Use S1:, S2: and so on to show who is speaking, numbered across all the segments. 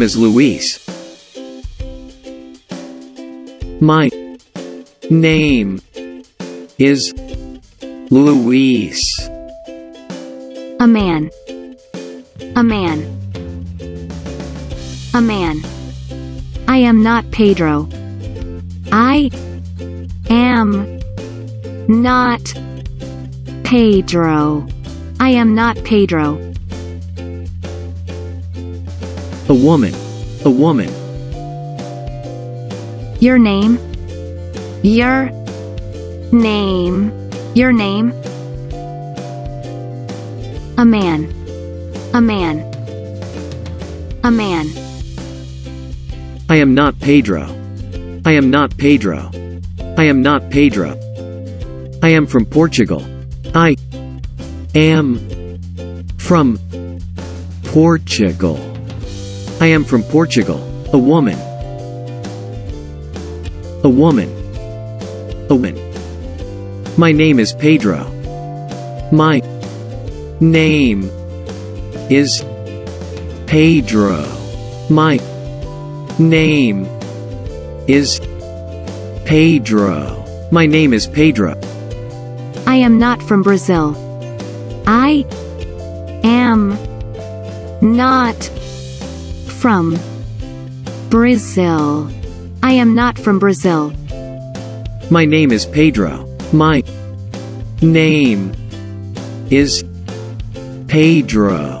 S1: name is Luis. My name is Luis.
S2: A man. A man. A man. I am not Pedro. I am not Pedro. I am not Pedro.
S1: A woman. A woman.
S2: Your name? Your name? Your name? A man. A man. A man.
S1: I am not Pedro. I am not Pedro. I am not Pedro. I am from Portugal. I am from Portugal. I am from Portugal. A woman. A woman. A woman. My name is Pedro. My name is Pedro. My name is Pedro. My name is Pedro.
S2: I am not from Brazil. I am not from Brazil. I am not from Brazil.
S1: My name is Pedro. My name is Pedro.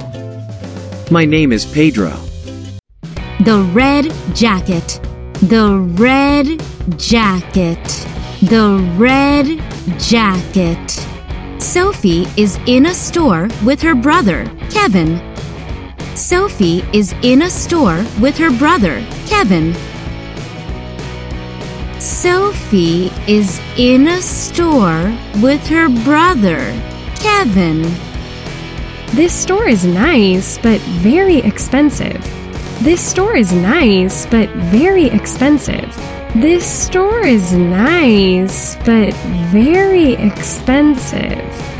S1: My name is Pedro.
S3: The red jacket. The red jacket. The red jacket. Sophie is in a store with her brother, Kevin. Sophie is in a store with her brother, Kevin. Sophie is in a store with her brother, Kevin.
S4: This store is nice, but very expensive. This store is nice, but very expensive. This store is nice, but very expensive.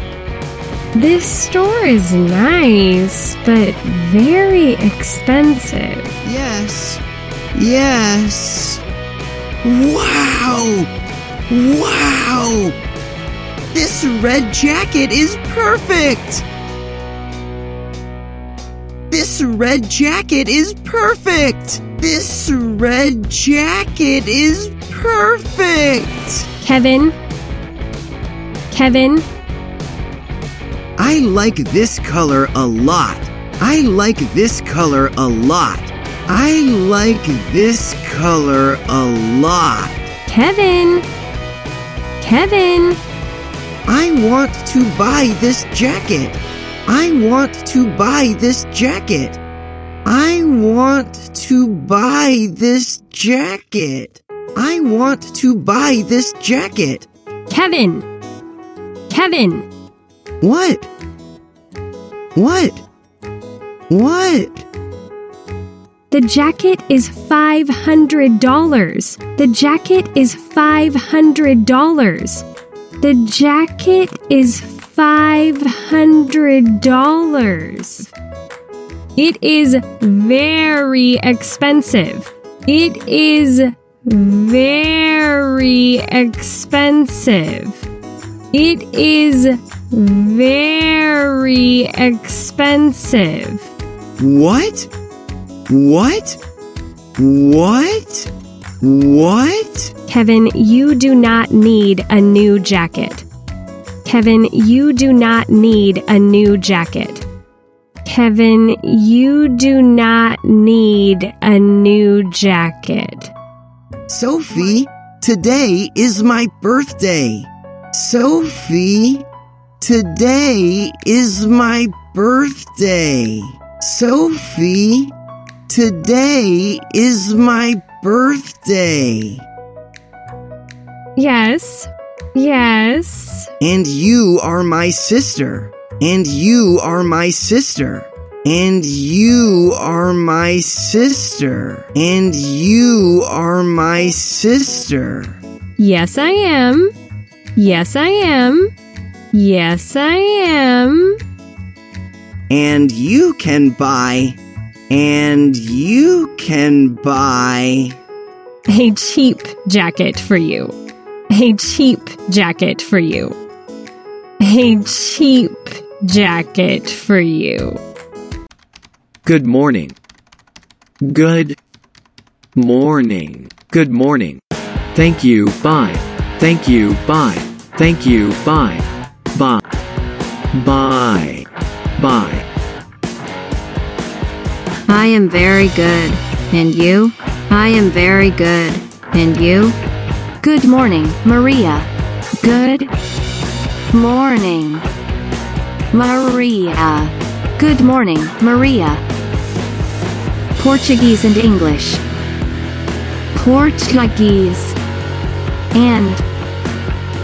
S4: This store is nice, but very expensive.
S5: Yes. Yes. Wow! Wow! This red jacket is perfect! This red jacket is perfect! This red jacket is perfect!
S4: Kevin? Kevin?
S5: I like this color a lot. I like this color a lot. I like this color a lot.
S4: Kevin? Kevin?
S5: I want to buy this jacket. I want to buy this jacket. I want to buy this jacket. I want to buy this jacket.
S4: Kevin! Kevin!
S5: What? What? What?
S4: The jacket is $500. The jacket is $500. The jacket is $500. It is very expensive. It is very expensive. It is very expensive.
S5: What? What? What? What?
S4: Kevin, you do not need a new jacket. Kevin, you do not need a new jacket. Kevin, you do not need a new jacket.
S5: Sophie, today is my birthday. Sophie, today is my birthday. Sophie, today is my birthday.
S4: Yes, yes.
S5: And you are my sister. And you are my sister. And you are my sister. And you are my sister.
S4: Yes, I am. Yes, I am. Yes, I am.
S5: And you can buy. And you can buy.
S4: A cheap jacket for you. A cheap jacket for you. A cheap jacket for you.
S1: Good morning. Good morning. Good morning. Thank you, bye. Thank you, bye. Thank you, bye. Bye. Bye. Bye.
S2: I am very good. And you? I am very good. And you? Good morning, Maria. Good morning, Maria. Good morning, Maria. Portuguese and English. Portuguese and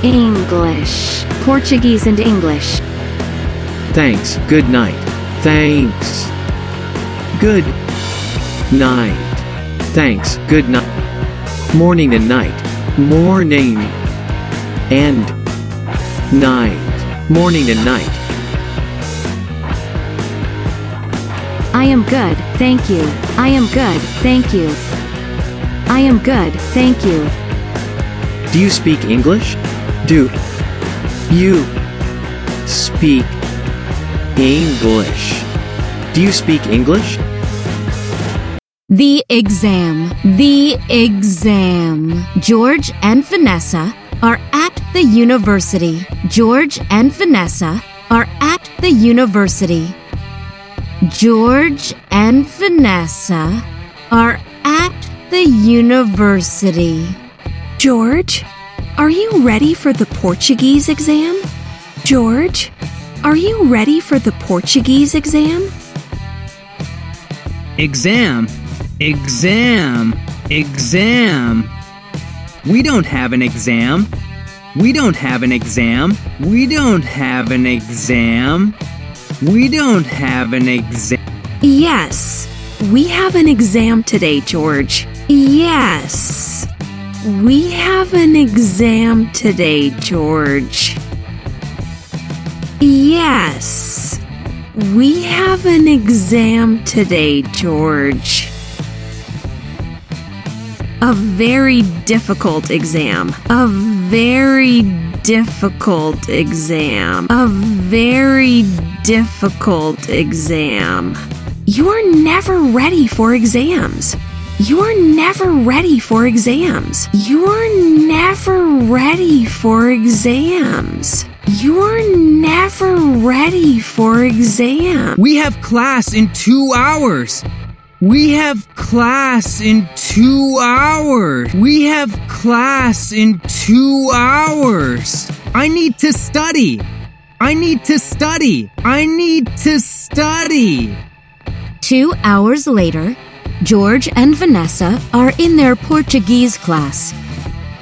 S2: English. Portuguese and English.
S1: Thanks. Good night. Thanks. Good night. Thanks. Good night. Morning and night. Morning and night. Morning and night.
S2: I am good, thank you. I am good, thank you. I am good, thank you.
S1: Do you speak English? Do you speak English? Do you speak English?
S3: The exam. The exam. George and Vanessa are at the university. George and Vanessa are at the university. George and Vanessa are at the university.
S6: George, are you ready for the Portuguese exam? George, are you ready for the Portuguese exam?
S7: Exam, exam, exam. We don't have an exam. We don't have an exam. We don't have an exam. We don't have an exam.
S6: Yes, we have an exam today, George. Yes, we have an exam today, George. Yes, we have an exam today, George. A very difficult exam. A very difficult exam. A very difficult exam. You're never ready for exams. You're never ready for exams. You're never ready for exams. You're never ready for exams.
S7: We have class in two hours. We have class in two hours. We have class in two hours. I need to study. I need to study. I need to study.
S3: Two hours later, George and Vanessa are in their Portuguese class.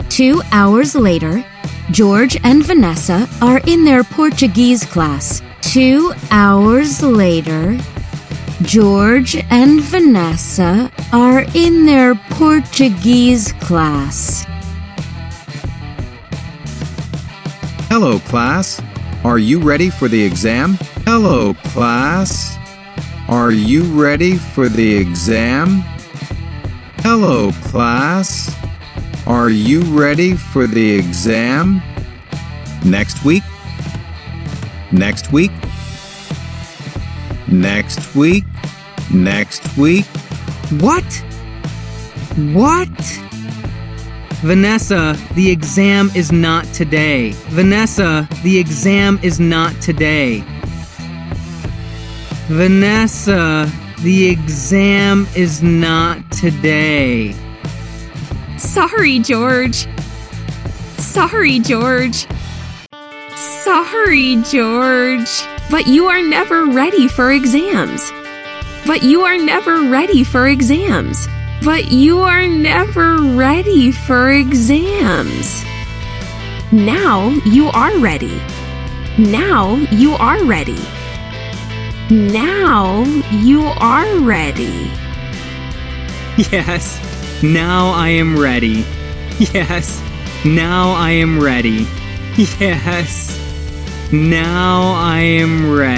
S3: Two hours later, George and Vanessa are in their Portuguese class. Two hours later, George and Vanessa are in their Portuguese class.
S8: Hello, class. Are you ready for the exam? Hello, class. Are you ready for the exam? Hello, class. Are you ready for the exam? Next week? Next week? Next week? Next week?
S7: What? What? Vanessa, the exam is not today. Vanessa, the exam is not today. Vanessa, the exam is not today.
S6: Sorry, George. Sorry, George. Sorry, George. But you are never ready for exams. But you are never ready for exams. But you are never ready for exams. Now you are ready. Now you are ready. Now you are ready.
S7: Yes, now I am ready. Yes, now I am ready. Yes, now I am ready.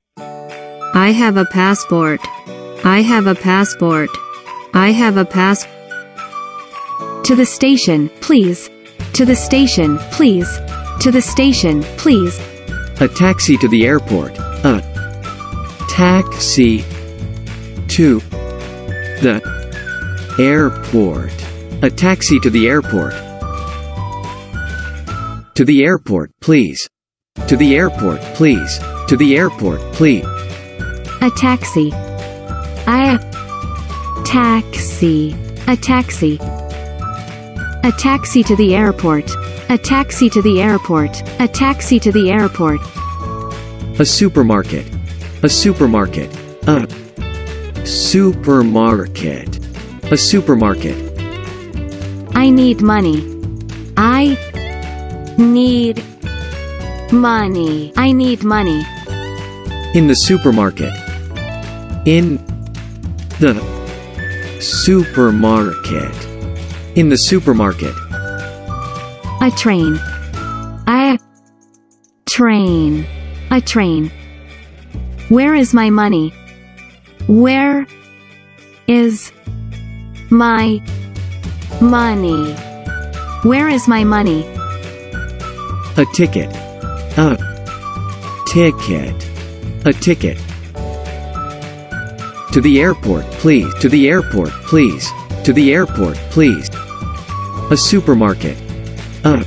S2: I have a passport. I have a passport. I have a pass.
S4: To the station, please. To the station, please. To the station, please.
S1: A taxi to the airport. A taxi to the airport. A taxi to the airport. To the airport, please. To the airport, please. To the airport, please.
S4: A taxi. I. Taxi. A taxi. A taxi to the airport. A taxi to the airport. A taxi to the airport.
S1: A supermarket. A supermarket. A supermarket. A supermarket.
S4: I need money. I need money. I need money.
S1: In the supermarket. In the supermarket. In the supermarket.
S4: A train. I train. A train. Where is my money? Where is my money? Where is my money?
S1: A ticket. A ticket. A ticket. To the airport, please. To the airport, please. To the airport, please. A supermarket. A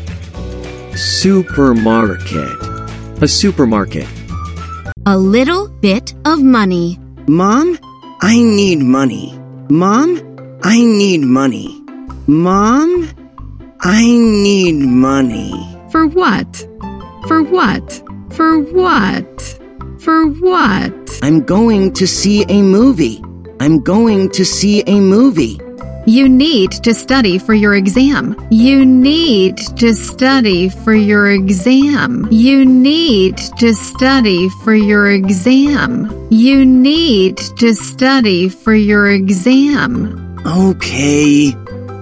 S1: supermarket. A supermarket.
S3: A little bit of money.
S5: Mom, I need money. Mom, I need money. Mom, I need money.
S9: For what? For what? For what? For what?
S5: I'm going to see a movie. I'm going to see a movie.
S9: You need to study for your exam. You need to study for your exam. You need to study for your exam. You need to study for your exam.
S5: Okay.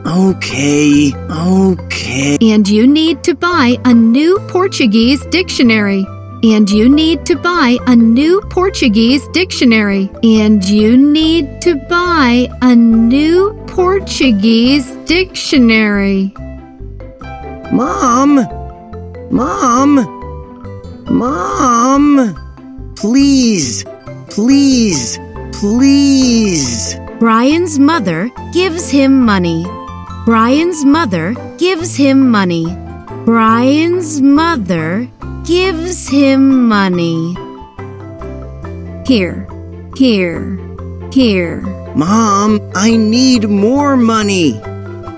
S5: Okay. Okay.
S3: And you need to buy a new Portuguese dictionary. And you need to buy a new Portuguese dictionary. And you need to buy a new Portuguese dictionary.
S5: Mom! Mom! Mom! Please! Please! Please!
S3: Brian's mother gives him money. Brian's mother gives him money. Brian's mother gives him money. Here, here, here.
S5: Mom, I need more money.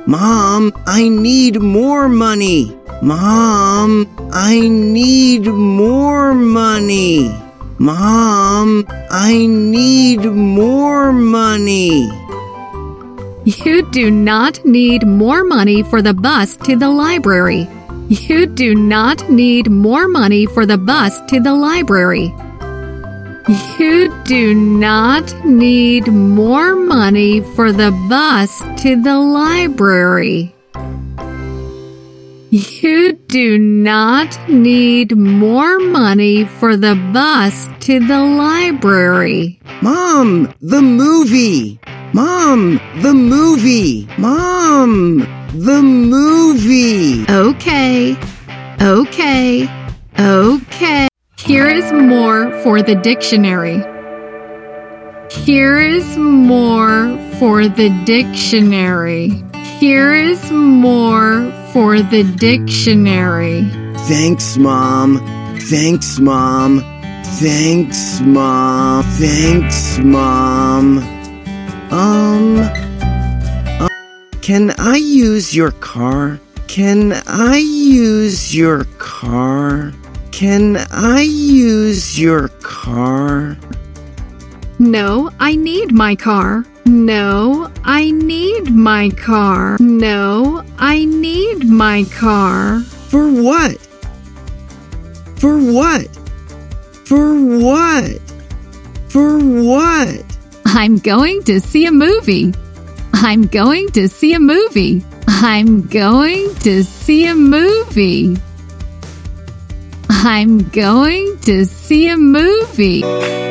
S5: Mom, I need more money. Mom, I need more money. Mom, I need more money.
S9: You do not need more money for the bus to the library. You do not need more money for the bus to the library. You do not need more money for the bus to the library. You do not need more money for the bus to the library.
S5: Mom, the movie. Mom, the movie. Mom, the movie.
S9: Okay, okay, okay. Here is more for the dictionary. Here is more for the dictionary. Here is more for the dictionary.
S5: Thanks, Mom. Thanks, Mom. Thanks, Mom. Thanks, Mom. Um, um, can I use your car? Can I use your car? Can I use your car?
S9: No, I need my car. No, I need my car. No, I need my car.
S5: For what? For what? For what? For what?
S9: I'm going to see a movie. I'm going to see a movie. I'm going to see a movie. I'm going to see a movie.